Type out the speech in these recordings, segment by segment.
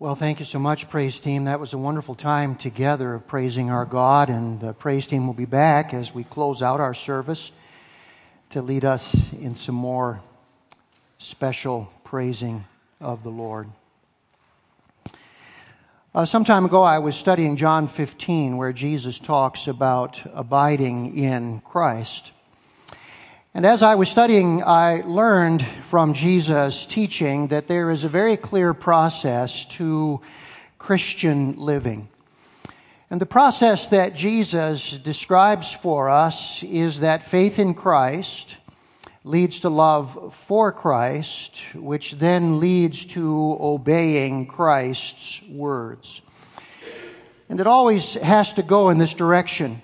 Well, thank you so much, praise team. That was a wonderful time together of praising our God, and the praise team will be back as we close out our service to lead us in some more special praising of the Lord. Uh, some time ago, I was studying John 15, where Jesus talks about abiding in Christ. And as I was studying, I learned from Jesus' teaching that there is a very clear process to Christian living. And the process that Jesus describes for us is that faith in Christ leads to love for Christ, which then leads to obeying Christ's words. And it always has to go in this direction.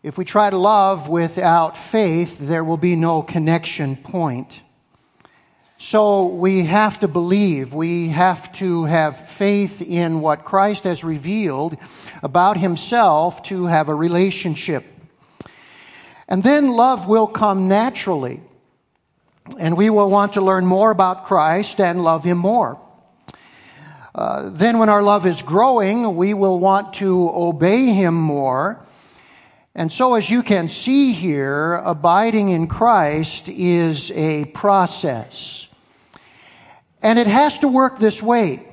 If we try to love without faith, there will be no connection point. So we have to believe. We have to have faith in what Christ has revealed about himself to have a relationship. And then love will come naturally. And we will want to learn more about Christ and love him more. Uh, then when our love is growing, we will want to obey him more and so, as you can see here, abiding in Christ is a process. And it has to work this way.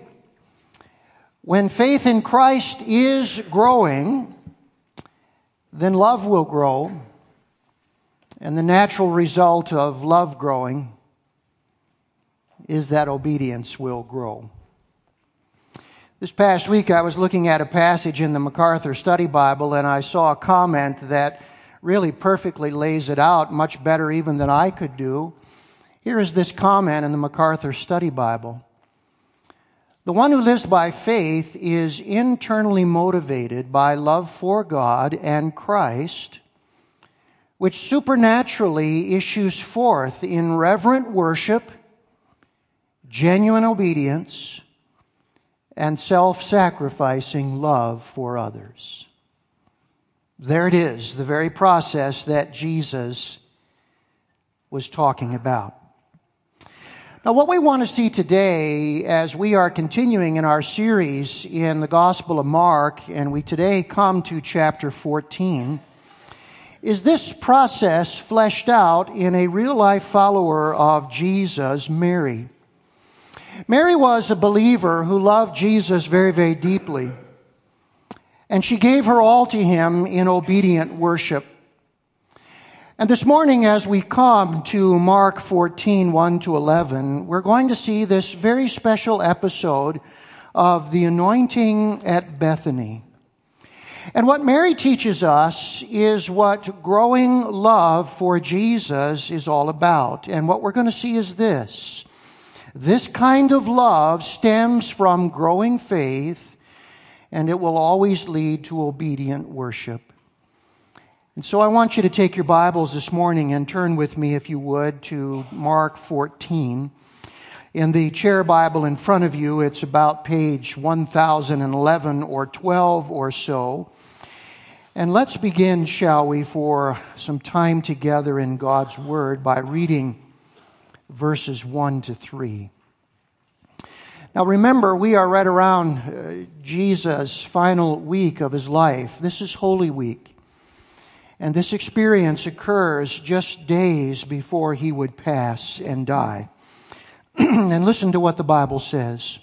When faith in Christ is growing, then love will grow. And the natural result of love growing is that obedience will grow. This past week, I was looking at a passage in the MacArthur Study Bible, and I saw a comment that really perfectly lays it out, much better even than I could do. Here is this comment in the MacArthur Study Bible The one who lives by faith is internally motivated by love for God and Christ, which supernaturally issues forth in reverent worship, genuine obedience, and self sacrificing love for others. There it is, the very process that Jesus was talking about. Now, what we want to see today as we are continuing in our series in the Gospel of Mark, and we today come to chapter 14, is this process fleshed out in a real life follower of Jesus, Mary. Mary was a believer who loved Jesus very, very deeply. And she gave her all to him in obedient worship. And this morning, as we come to Mark 14, 1 to 11, we're going to see this very special episode of the anointing at Bethany. And what Mary teaches us is what growing love for Jesus is all about. And what we're going to see is this this kind of love stems from growing faith, and it will always lead to obedient worship. And so I want you to take your Bibles this morning and turn with me, if you would, to Mark 14. In the chair Bible in front of you, it's about page 1011 or 12 or so. And let's begin, shall we, for some time together in God's Word by reading verses 1 to 3. Now remember, we are right around uh, Jesus' final week of his life. This is Holy Week. And this experience occurs just days before he would pass and die. and listen to what the Bible says.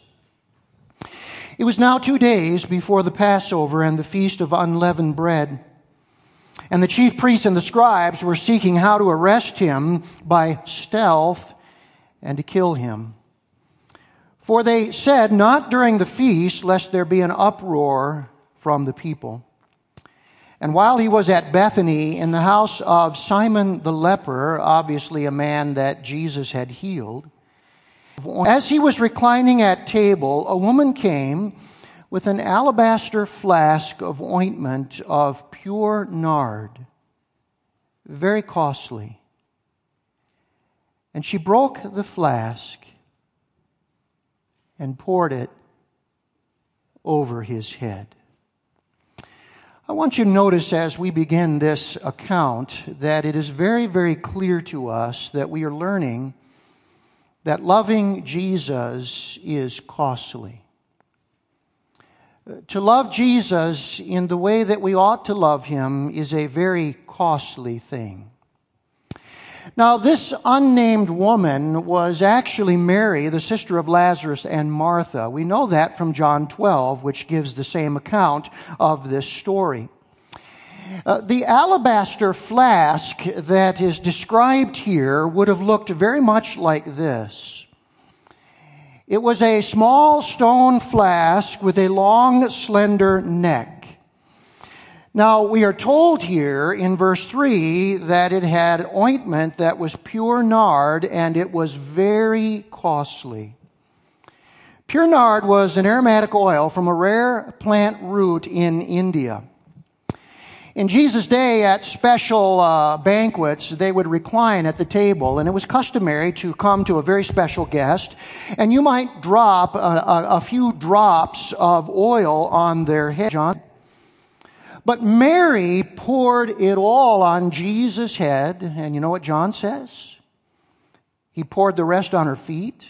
It was now two days before the Passover and the feast of unleavened bread. And the chief priests and the scribes were seeking how to arrest him by stealth and to kill him. For they said, Not during the feast, lest there be an uproar from the people. And while he was at Bethany in the house of Simon the leper, obviously a man that Jesus had healed, as he was reclining at table, a woman came with an alabaster flask of ointment of pure nard, very costly. And she broke the flask and poured it over his head. I want you to notice as we begin this account that it is very, very clear to us that we are learning that loving Jesus is costly. To love Jesus in the way that we ought to love him is a very costly thing. Now, this unnamed woman was actually Mary, the sister of Lazarus and Martha. We know that from John 12, which gives the same account of this story. Uh, the alabaster flask that is described here would have looked very much like this. It was a small stone flask with a long, slender neck. Now, we are told here in verse 3 that it had ointment that was pure nard and it was very costly. Pure nard was an aromatic oil from a rare plant root in India. In Jesus' day, at special uh, banquets, they would recline at the table, and it was customary to come to a very special guest, and you might drop a, a, a few drops of oil on their head. John. But Mary poured it all on Jesus' head, and you know what John says? He poured the rest on her feet.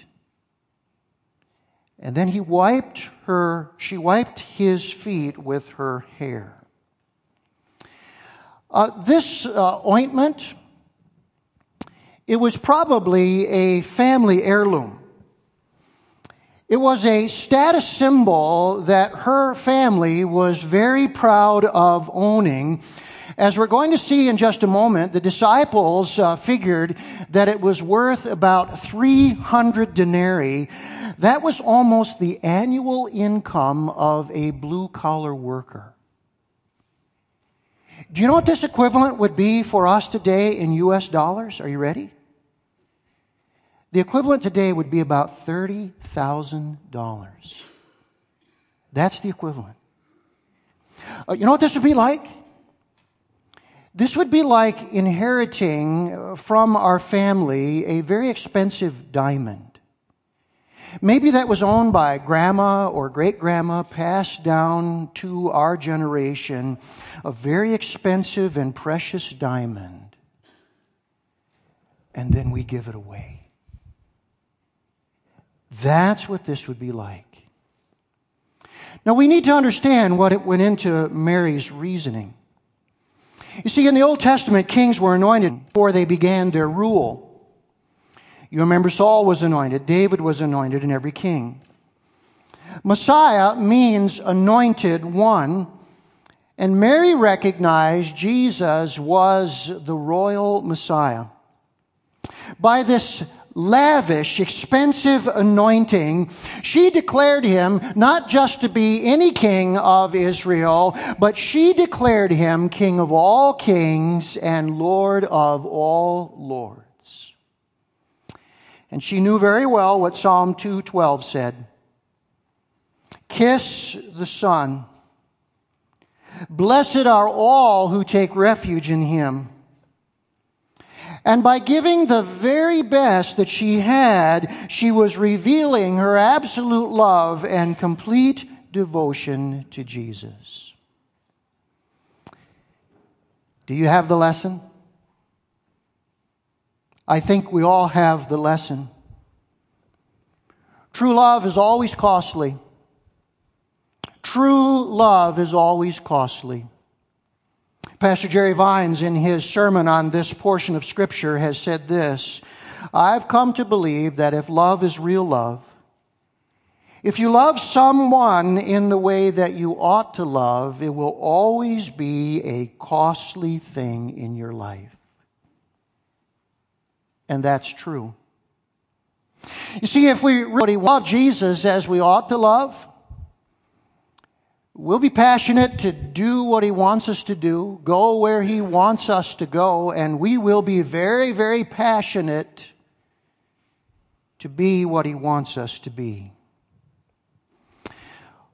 And then he wiped her, she wiped his feet with her hair. Uh, this uh, ointment, it was probably a family heirloom. It was a status symbol that her family was very proud of owning. As we're going to see in just a moment, the disciples uh, figured that it was worth about 300 denarii. That was almost the annual income of a blue collar worker. Do you know what this equivalent would be for us today in US dollars? Are you ready? The equivalent today would be about $30,000. That's the equivalent. Uh, you know what this would be like? This would be like inheriting from our family a very expensive diamond. Maybe that was owned by grandma or great grandma, passed down to our generation, a very expensive and precious diamond. And then we give it away. That's what this would be like. Now we need to understand what it went into Mary's reasoning. You see, in the Old Testament, kings were anointed before they began their rule. You remember Saul was anointed, David was anointed, and every king. Messiah means anointed one, and Mary recognized Jesus was the royal Messiah. By this lavish, expensive anointing, she declared him not just to be any king of Israel, but she declared him king of all kings and lord of all lords. And she knew very well what Psalm 2:12 said. Kiss the Son. Blessed are all who take refuge in him. And by giving the very best that she had, she was revealing her absolute love and complete devotion to Jesus. Do you have the lesson? I think we all have the lesson. True love is always costly. True love is always costly. Pastor Jerry Vines, in his sermon on this portion of Scripture, has said this I've come to believe that if love is real love, if you love someone in the way that you ought to love, it will always be a costly thing in your life. And that's true. You see, if we really love Jesus as we ought to love, we'll be passionate to do what He wants us to do, go where He wants us to go, and we will be very, very passionate to be what He wants us to be.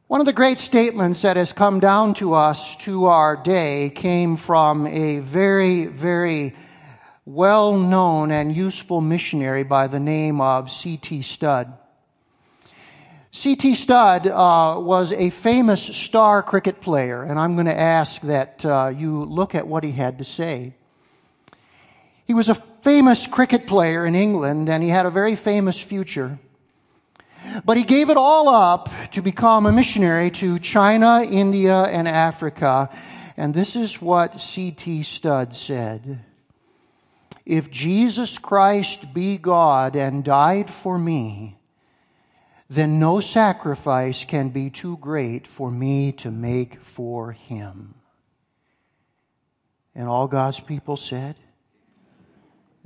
One of the great statements that has come down to us to our day came from a very, very well known and useful missionary by the name of C.T. Studd. C.T. Studd uh, was a famous star cricket player, and I'm going to ask that uh, you look at what he had to say. He was a famous cricket player in England, and he had a very famous future. But he gave it all up to become a missionary to China, India, and Africa. And this is what C.T. Studd said. If Jesus Christ be God and died for me, then no sacrifice can be too great for me to make for him. And all God's people said,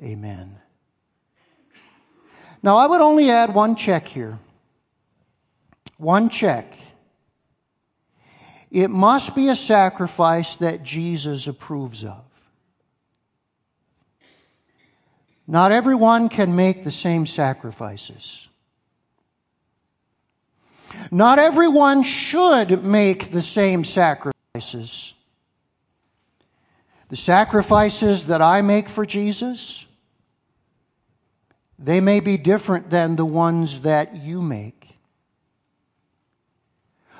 Amen. Now, I would only add one check here. One check. It must be a sacrifice that Jesus approves of. Not everyone can make the same sacrifices. Not everyone should make the same sacrifices. The sacrifices that I make for Jesus, they may be different than the ones that you make.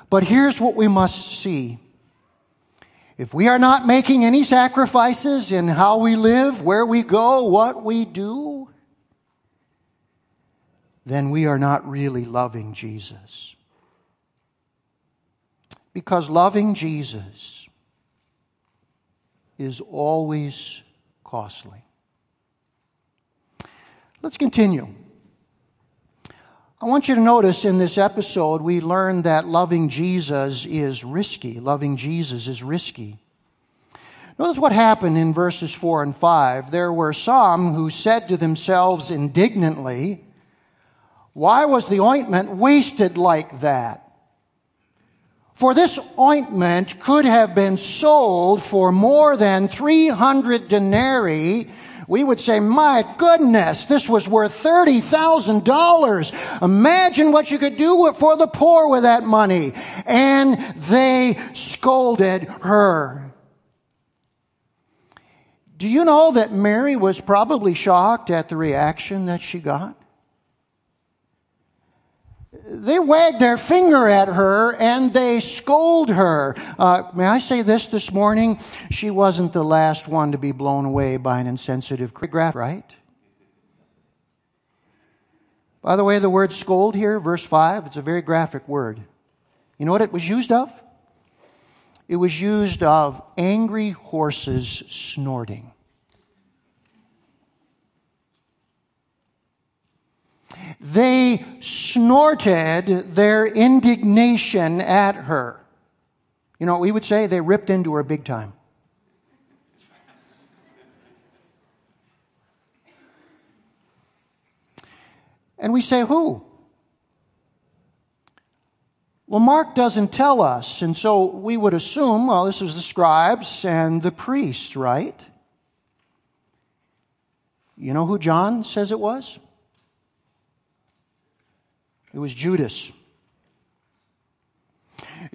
But here's what we must see. If we are not making any sacrifices in how we live, where we go, what we do, then we are not really loving Jesus. Because loving Jesus is always costly. Let's continue. I want you to notice in this episode, we learned that loving Jesus is risky. Loving Jesus is risky. Notice what happened in verses 4 and 5. There were some who said to themselves indignantly, Why was the ointment wasted like that? For this ointment could have been sold for more than 300 denarii we would say, my goodness, this was worth $30,000. Imagine what you could do for the poor with that money. And they scolded her. Do you know that Mary was probably shocked at the reaction that she got? They wag their finger at her and they scold her. Uh, may I say this this morning? She wasn't the last one to be blown away by an insensitive graph, right? By the way, the word scold here, verse 5, it's a very graphic word. You know what it was used of? It was used of angry horses snorting. They snorted their indignation at her. You know what we would say? They ripped into her big time. And we say, who? Well, Mark doesn't tell us, and so we would assume, well, this was the scribes and the priests, right? You know who John says it was? It was Judas.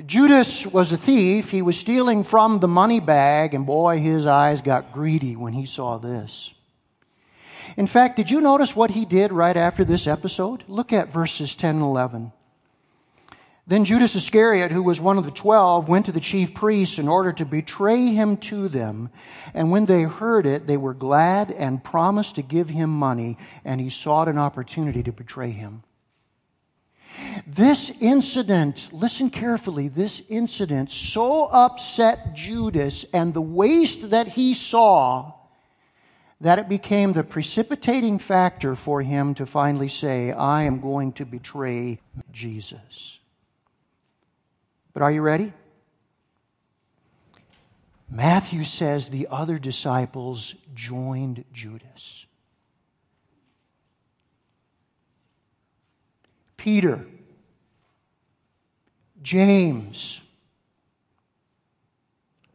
Judas was a thief. He was stealing from the money bag, and boy, his eyes got greedy when he saw this. In fact, did you notice what he did right after this episode? Look at verses 10 and 11. Then Judas Iscariot, who was one of the twelve, went to the chief priests in order to betray him to them. And when they heard it, they were glad and promised to give him money, and he sought an opportunity to betray him. This incident, listen carefully, this incident so upset Judas and the waste that he saw that it became the precipitating factor for him to finally say, I am going to betray Jesus. But are you ready? Matthew says the other disciples joined Judas. Peter, James,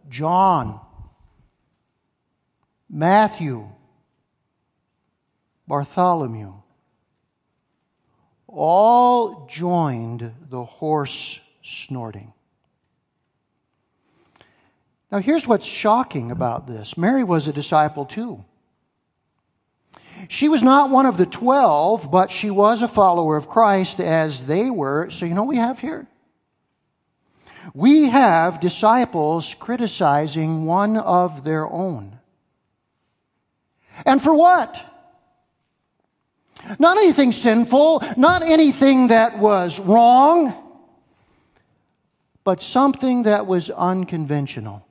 John, Matthew, Bartholomew, all joined the horse snorting. Now, here's what's shocking about this Mary was a disciple too. She was not one of the twelve, but she was a follower of Christ as they were. So, you know we have here? We have disciples criticizing one of their own. And for what? Not anything sinful, not anything that was wrong, but something that was unconventional.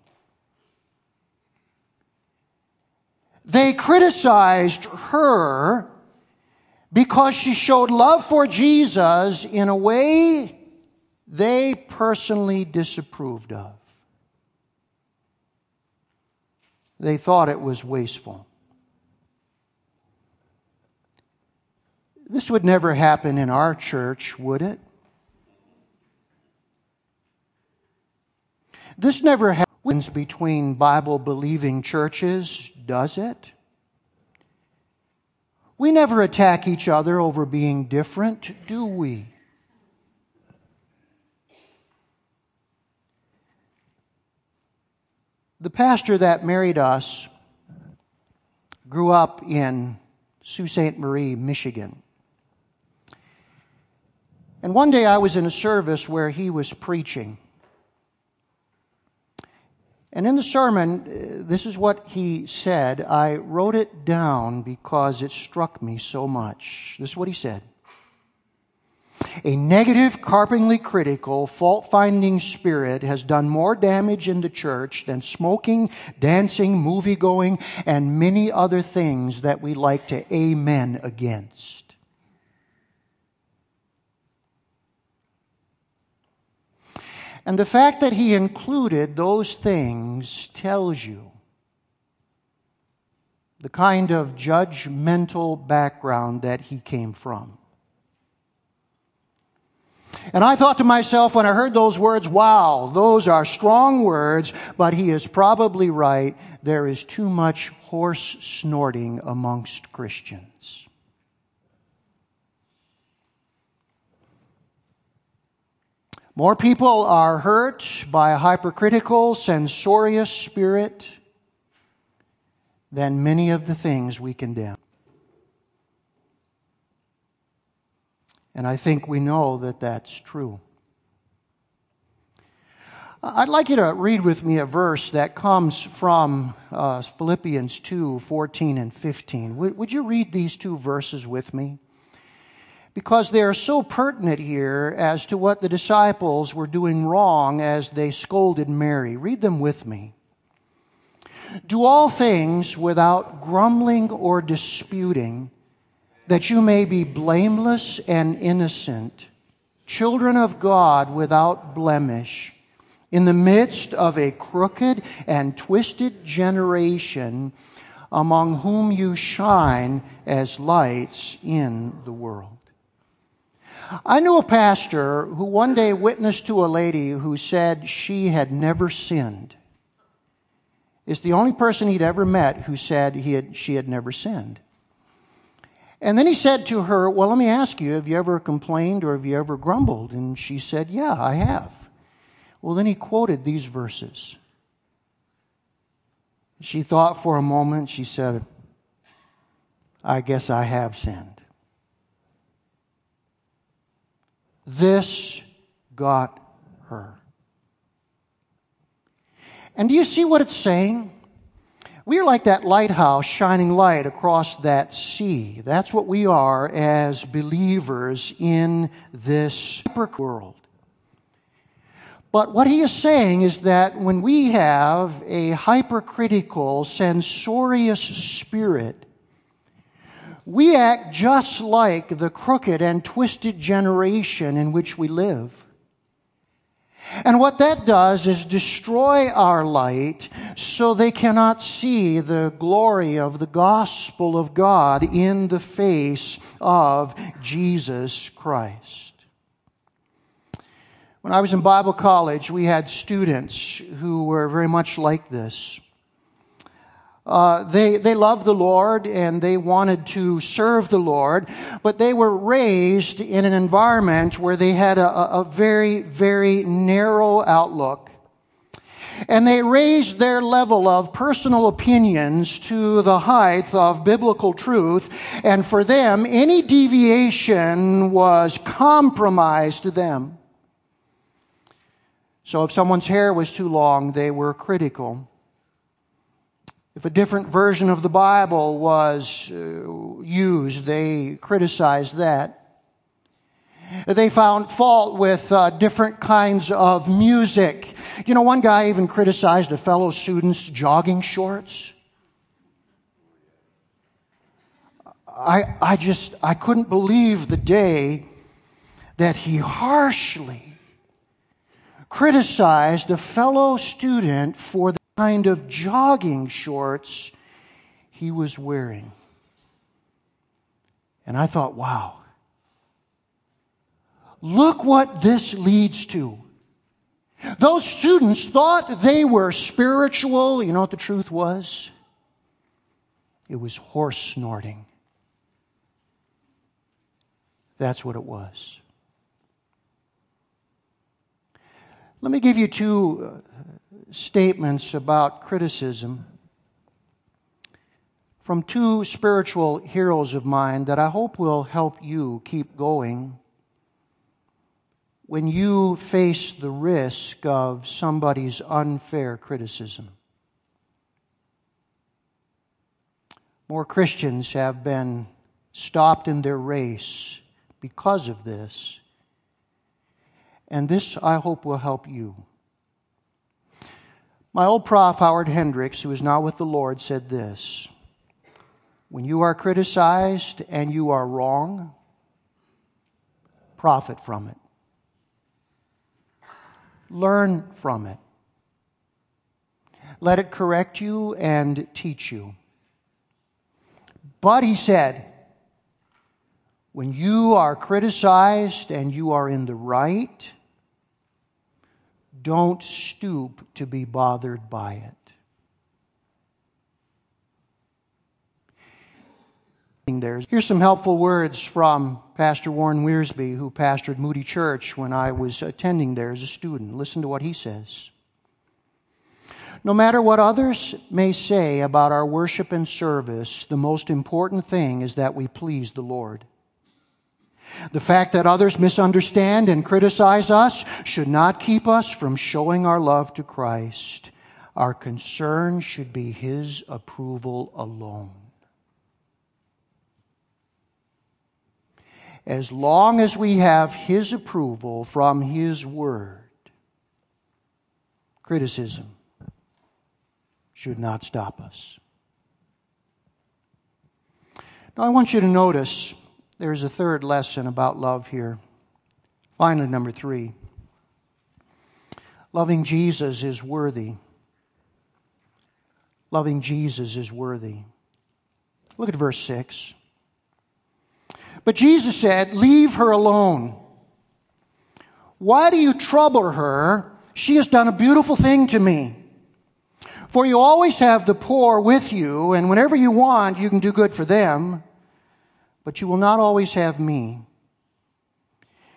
They criticized her because she showed love for Jesus in a way they personally disapproved of. They thought it was wasteful. This would never happen in our church, would it? This never happens between Bible believing churches, does it? We never attack each other over being different, do we? The pastor that married us grew up in Sault Ste. Marie, Michigan. And one day I was in a service where he was preaching. And in the sermon, uh, this is what he said. I wrote it down because it struck me so much. This is what he said. A negative, carpingly critical, fault finding spirit has done more damage in the church than smoking, dancing, movie going, and many other things that we like to amen against. And the fact that he included those things tells you the kind of judgmental background that he came from. And I thought to myself when I heard those words, wow, those are strong words, but he is probably right. There is too much horse snorting amongst Christians. More people are hurt by a hypercritical, censorious spirit than many of the things we condemn. And I think we know that that's true. I'd like you to read with me a verse that comes from uh, Philippians 2 14 and 15. Would, would you read these two verses with me? Because they are so pertinent here as to what the disciples were doing wrong as they scolded Mary. Read them with me. Do all things without grumbling or disputing, that you may be blameless and innocent, children of God without blemish, in the midst of a crooked and twisted generation, among whom you shine as lights in the world. I knew a pastor who one day witnessed to a lady who said she had never sinned. It's the only person he'd ever met who said he had, she had never sinned. And then he said to her, Well, let me ask you, have you ever complained or have you ever grumbled? And she said, Yeah, I have. Well, then he quoted these verses. She thought for a moment. She said, I guess I have sinned. This got her. And do you see what it's saying? We are like that lighthouse shining light across that sea. That's what we are as believers in this world. But what he is saying is that when we have a hypercritical, censorious spirit, we act just like the crooked and twisted generation in which we live. And what that does is destroy our light so they cannot see the glory of the gospel of God in the face of Jesus Christ. When I was in Bible college, we had students who were very much like this. Uh, they, they loved the Lord and they wanted to serve the Lord, but they were raised in an environment where they had a, a very, very narrow outlook. And they raised their level of personal opinions to the height of biblical truth. And for them, any deviation was compromise to them. So if someone's hair was too long, they were critical. If a different version of the Bible was uh, used, they criticized that. They found fault with uh, different kinds of music. You know, one guy even criticized a fellow student's jogging shorts. I, I just, I couldn't believe the day that he harshly criticized a fellow student for the kind of jogging shorts he was wearing. And I thought, wow, look what this leads to. Those students thought they were spiritual. You know what the truth was? It was horse snorting. That's what it was. Let me give you two uh, statements about criticism from two spiritual heroes of mine that I hope will help you keep going when you face the risk of somebody's unfair criticism. More Christians have been stopped in their race because of this. And this, I hope, will help you. My old prof, Howard Hendricks, who is now with the Lord, said this When you are criticized and you are wrong, profit from it. Learn from it. Let it correct you and teach you. But he said, when you are criticized and you are in the right, don't stoop to be bothered by it. Here's some helpful words from Pastor Warren Wiersbe, who pastored Moody Church when I was attending there as a student. Listen to what he says. No matter what others may say about our worship and service, the most important thing is that we please the Lord. The fact that others misunderstand and criticize us should not keep us from showing our love to Christ. Our concern should be His approval alone. As long as we have His approval from His Word, criticism should not stop us. Now, I want you to notice there's a third lesson about love here. Finally, number three loving Jesus is worthy. Loving Jesus is worthy. Look at verse 6. But Jesus said, Leave her alone. Why do you trouble her? She has done a beautiful thing to me. For you always have the poor with you, and whenever you want, you can do good for them but you will not always have me.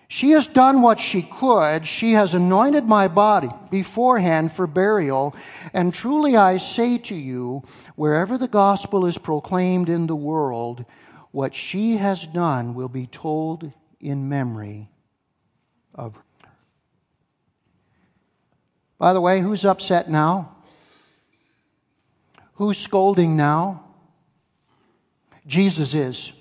She has done what she could. She has anointed my body beforehand for burial. And truly I say to you, wherever the gospel is proclaimed in the world, what she has done will be told in memory of her. By the way, who's upset now? Who's scolding now? Jesus is.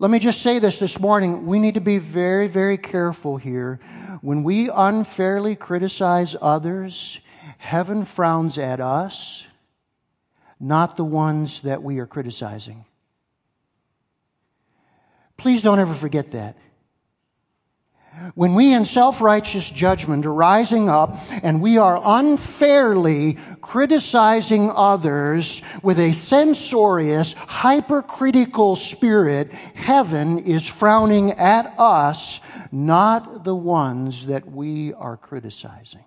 Let me just say this this morning. We need to be very, very careful here. When we unfairly criticize others, heaven frowns at us, not the ones that we are criticizing. Please don't ever forget that. When we in self-righteous judgment are rising up and we are unfairly criticizing others with a censorious, hypercritical spirit, heaven is frowning at us, not the ones that we are criticizing.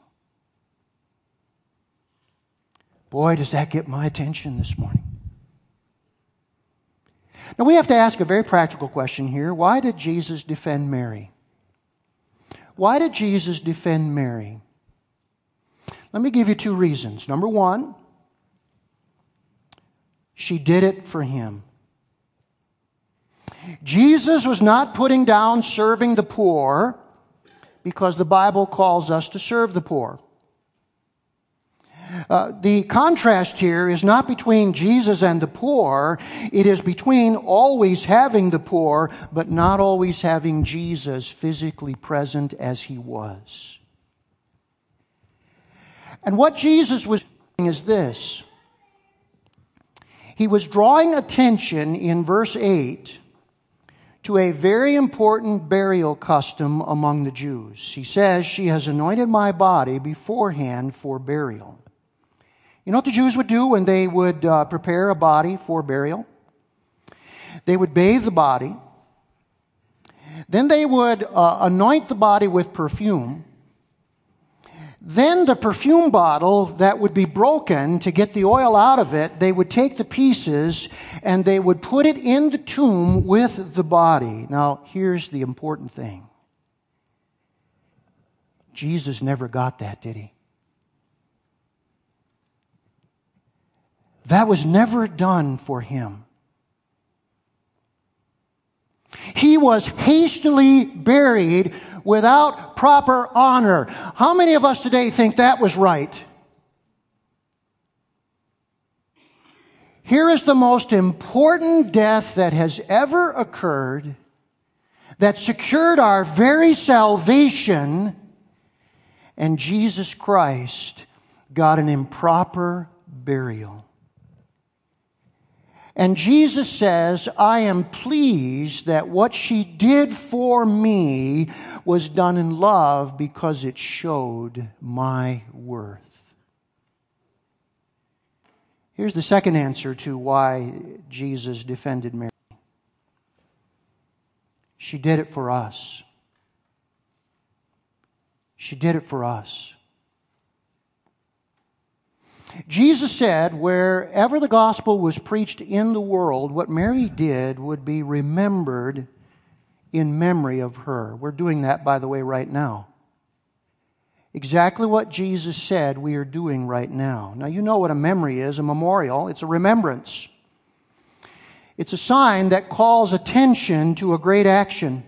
Boy, does that get my attention this morning. Now we have to ask a very practical question here. Why did Jesus defend Mary? Why did Jesus defend Mary? Let me give you two reasons. Number one, she did it for him. Jesus was not putting down serving the poor because the Bible calls us to serve the poor. Uh, the contrast here is not between Jesus and the poor, it is between always having the poor, but not always having Jesus physically present as he was. And what Jesus was doing is this. He was drawing attention in verse 8 to a very important burial custom among the Jews. He says, She has anointed my body beforehand for burial. You know what the Jews would do when they would uh, prepare a body for burial? They would bathe the body. Then they would uh, anoint the body with perfume. Then the perfume bottle that would be broken to get the oil out of it, they would take the pieces and they would put it in the tomb with the body. Now, here's the important thing Jesus never got that, did he? That was never done for him. He was hastily buried without proper honor. How many of us today think that was right? Here is the most important death that has ever occurred that secured our very salvation, and Jesus Christ got an improper burial. And Jesus says, I am pleased that what she did for me was done in love because it showed my worth. Here's the second answer to why Jesus defended Mary. She did it for us. She did it for us. Jesus said, wherever the gospel was preached in the world, what Mary did would be remembered in memory of her. We're doing that, by the way, right now. Exactly what Jesus said we are doing right now. Now, you know what a memory is a memorial, it's a remembrance. It's a sign that calls attention to a great action.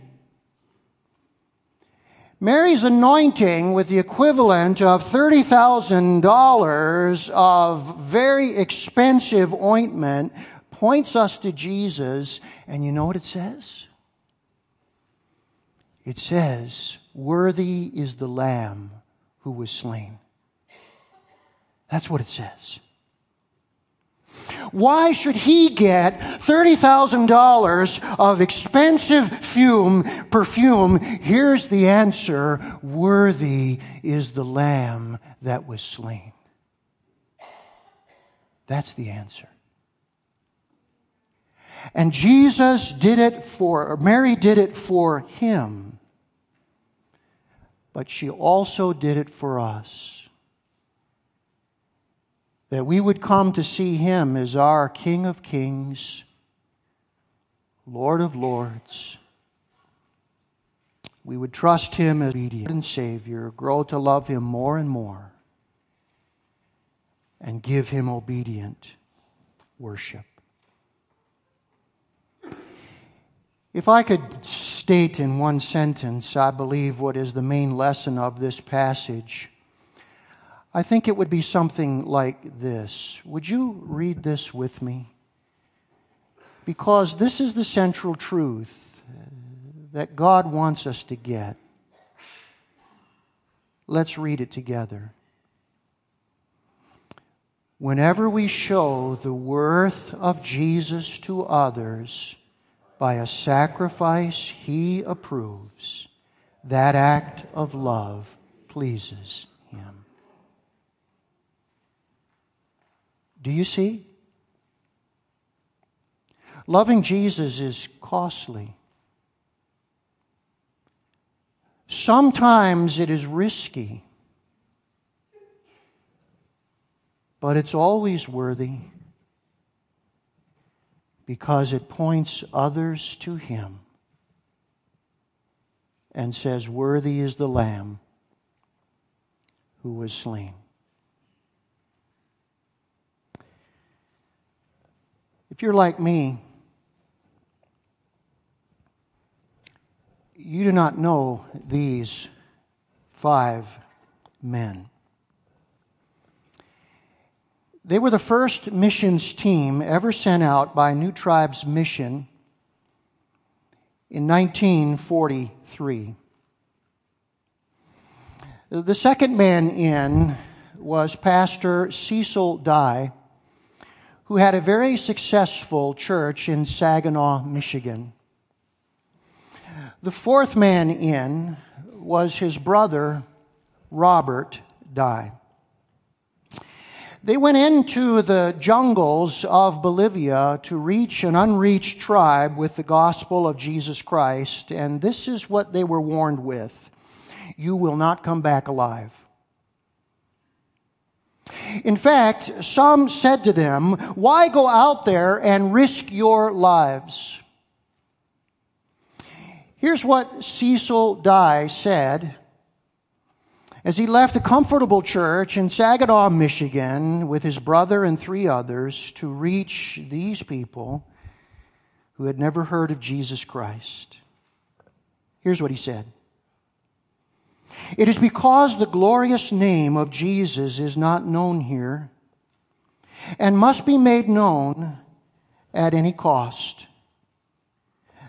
Mary's anointing with the equivalent of $30,000 of very expensive ointment points us to Jesus. And you know what it says? It says, Worthy is the Lamb who was slain. That's what it says. Why should he get $30,000 of expensive fume, perfume? Here's the answer. Worthy is the lamb that was slain. That's the answer. And Jesus did it for, Mary did it for him. But she also did it for us that we would come to see him as our King of Kings, Lord of Lords. We would trust him as obedient and Savior, grow to love him more and more, and give him obedient worship. If I could state in one sentence, I believe, what is the main lesson of this passage I think it would be something like this. Would you read this with me? Because this is the central truth uh, that God wants us to get. Let's read it together. Whenever we show the worth of Jesus to others by a sacrifice he approves, that act of love pleases him. Do you see? Loving Jesus is costly. Sometimes it is risky, but it's always worthy because it points others to Him and says, Worthy is the Lamb who was slain. If you're like me, you do not know these five men. They were the first missions team ever sent out by New Tribes Mission in 1943. The second man in was Pastor Cecil Dye, who had a very successful church in Saginaw, Michigan. The fourth man in was his brother, Robert Dye. They went into the jungles of Bolivia to reach an unreached tribe with the gospel of Jesus Christ, and this is what they were warned with You will not come back alive. In fact, some said to them, Why go out there and risk your lives? Here's what Cecil Dye said as he left a comfortable church in Saginaw, Michigan, with his brother and three others to reach these people who had never heard of Jesus Christ. Here's what he said It is because the glorious name of Jesus is not known here and must be made known at any cost.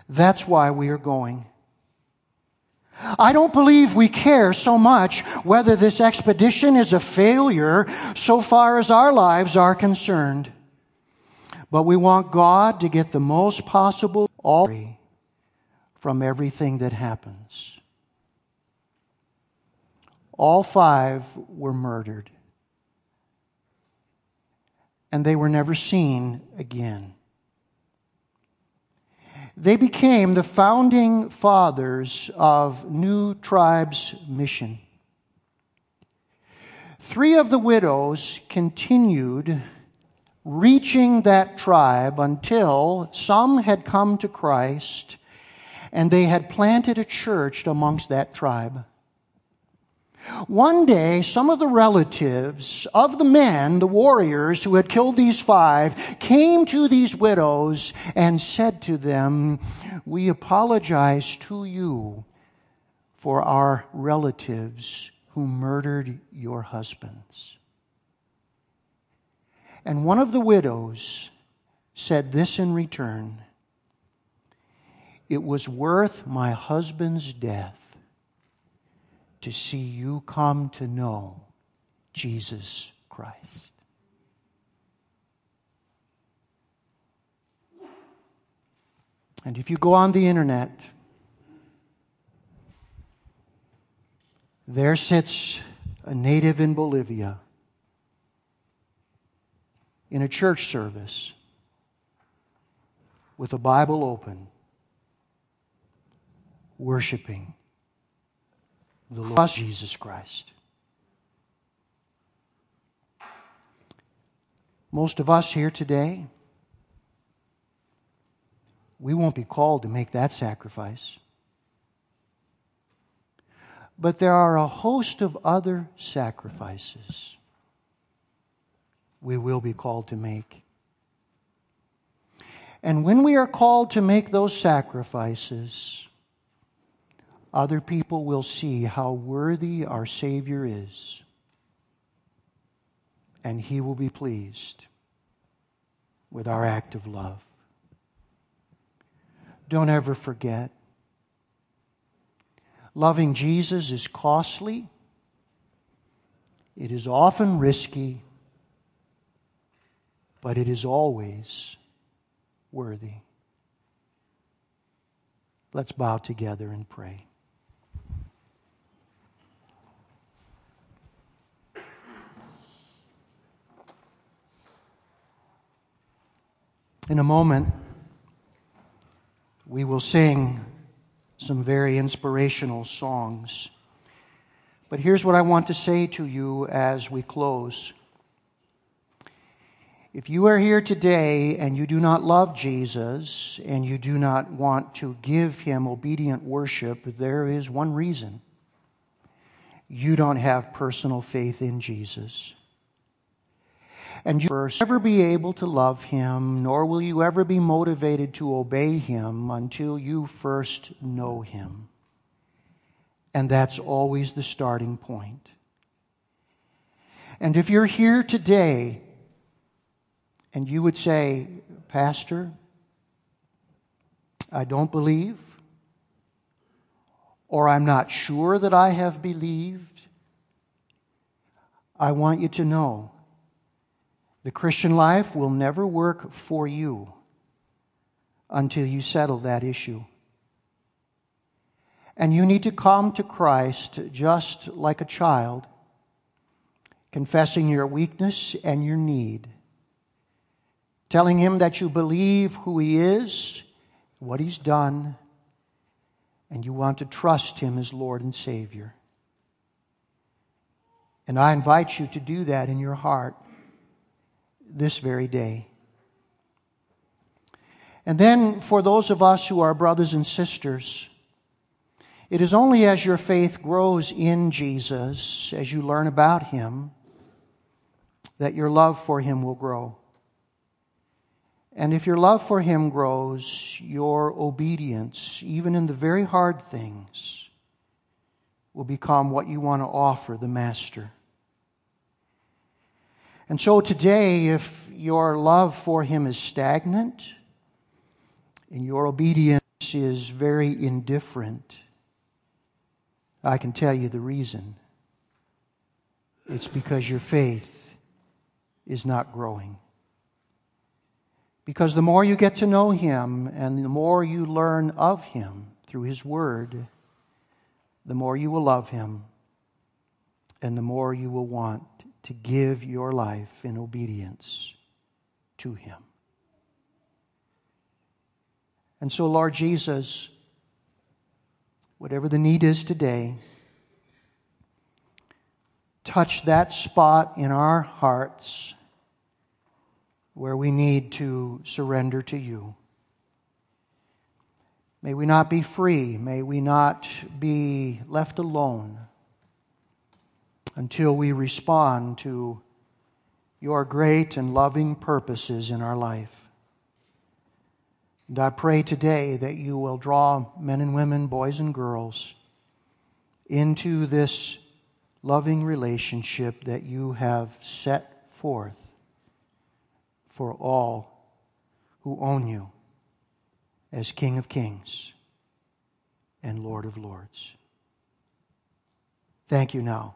That's why we are going. I don't believe we care so much whether this expedition is a failure so far as our lives are concerned. But we want God to get the most possible all from everything that happens. All five were murdered. And they were never seen again. They became the founding fathers of New Tribes Mission. Three of the widows continued reaching that tribe until some had come to Christ and they had planted a church amongst that tribe. One day, some of the relatives of the men, the warriors who had killed these five, came to these widows and said to them, We apologize to you for our relatives who murdered your husbands. And one of the widows said this in return It was worth my husband's death to see you come to know Jesus Christ. And if you go on the internet, there sits a native in Bolivia in a church service with a Bible open, worshiping the Lord Jesus Christ. Most of us here today, we won't be called to make that sacrifice. But there are a host of other sacrifices we will be called to make. And when we are called to make those sacrifices, other people will see how worthy our Savior is, and He will be pleased with our act of love. Don't ever forget. Loving Jesus is costly. It is often risky, but it is always worthy. Let's bow together and pray. In a moment, we will sing some very inspirational songs. But here's what I want to say to you as we close. If you are here today and you do not love Jesus and you do not want to give him obedient worship, there is one reason. You don't have personal faith in Jesus and you will never be able to love him, nor will you ever be motivated to obey him until you first know him. And that's always the starting point. And if you're here today and you would say, Pastor, I don't believe, or I'm not sure that I have believed, I want you to know the Christian life will never work for you until you settle that issue. And you need to come to Christ just like a child, confessing your weakness and your need, telling Him that you believe who He is, what He's done, and you want to trust Him as Lord and Savior. And I invite you to do that in your heart this very day. And then for those of us who are brothers and sisters, it is only as your faith grows in Jesus, as you learn about Him, that your love for Him will grow. And if your love for Him grows, your obedience, even in the very hard things, will become what you want to offer the Master. And so today, if your love for Him is stagnant and your obedience is very indifferent, I can tell you the reason. It's because your faith is not growing. Because the more you get to know Him and the more you learn of Him through His Word, the more you will love Him and the more you will want to give your life in obedience to Him. And so, Lord Jesus, whatever the need is today, touch that spot in our hearts where we need to surrender to you. May we not be free. May we not be left alone until we respond to your great and loving purposes in our life. And I pray today that you will draw men and women, boys and girls, into this loving relationship that you have set forth for all who own you as King of Kings and Lord of Lords. Thank you now